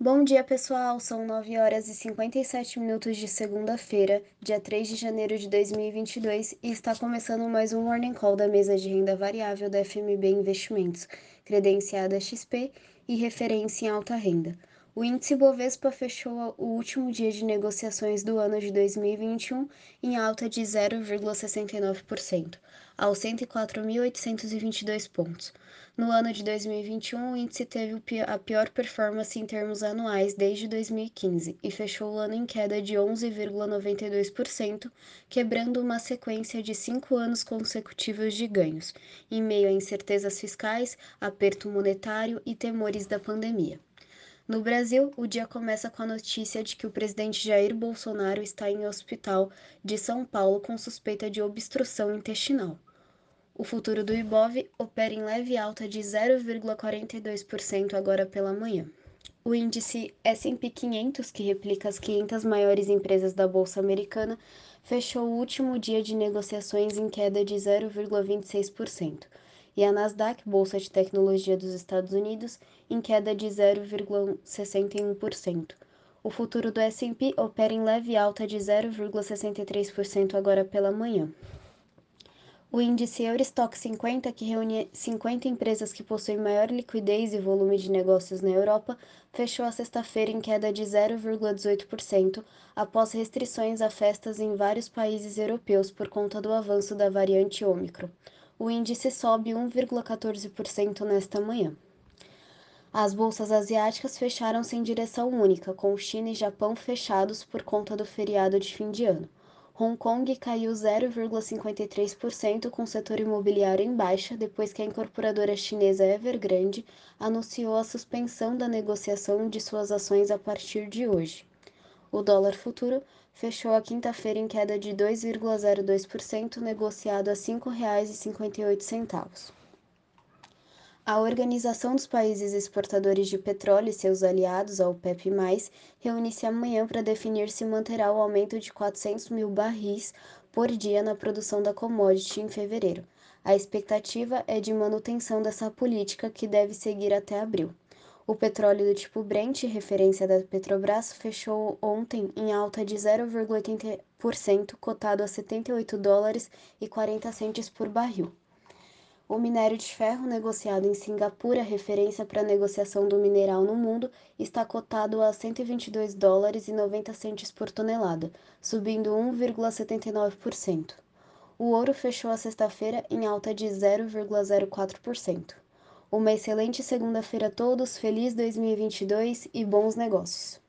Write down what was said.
Bom dia, pessoal. São 9 horas e 57 minutos de segunda-feira, dia 3 de janeiro de 2022, e está começando mais um Morning Call da mesa de renda variável da FMB Investimentos, credenciada XP e referência em alta renda. O índice Bovespa fechou o último dia de negociações do ano de 2021 em alta de 0,69%, aos 104.822 pontos. No ano de 2021, o índice teve a pior performance em termos anuais desde 2015 e fechou o ano em queda de 11,92%, quebrando uma sequência de cinco anos consecutivos de ganhos, em meio a incertezas fiscais, aperto monetário e temores da pandemia. No Brasil, o dia começa com a notícia de que o presidente Jair Bolsonaro está em hospital de São Paulo com suspeita de obstrução intestinal. O futuro do Ibov opera em leve alta de 0,42% agora pela manhã. O índice S&P 500, que replica as 500 maiores empresas da bolsa americana, fechou o último dia de negociações em queda de 0,26% e a Nasdaq, bolsa de tecnologia dos Estados Unidos, em queda de 0,61%. O futuro do S&P opera em leve alta de 0,63% agora pela manhã. O índice Eurostock 50, que reúne 50 empresas que possuem maior liquidez e volume de negócios na Europa, fechou a sexta-feira em queda de 0,18% após restrições a festas em vários países europeus por conta do avanço da variante Ômicron o índice sobe 1,14% nesta manhã. As bolsas asiáticas fecharam sem direção única, com China e Japão fechados por conta do feriado de fim de ano. Hong Kong caiu 0,53% com o setor imobiliário em baixa depois que a incorporadora chinesa Evergrande anunciou a suspensão da negociação de suas ações a partir de hoje. O dólar futuro fechou a quinta-feira em queda de 2,02%, negociado a R$ 5,58. A Organização dos Países Exportadores de Petróleo e seus aliados, a OPEP+, reúne-se amanhã para definir se manterá o aumento de 400 mil barris por dia na produção da commodity em fevereiro. A expectativa é de manutenção dessa política, que deve seguir até abril. O petróleo do tipo Brent, referência da Petrobras, fechou ontem em alta de 0,80%, cotado a 78 dólares e 40 centes por barril. O minério de ferro negociado em Singapura, referência para a negociação do mineral no mundo, está cotado a 122 dólares e 90 centes por tonelada, subindo 1,79%. O ouro fechou a sexta-feira em alta de 0,04%. Uma excelente segunda-feira a todos, feliz 2022 e bons negócios!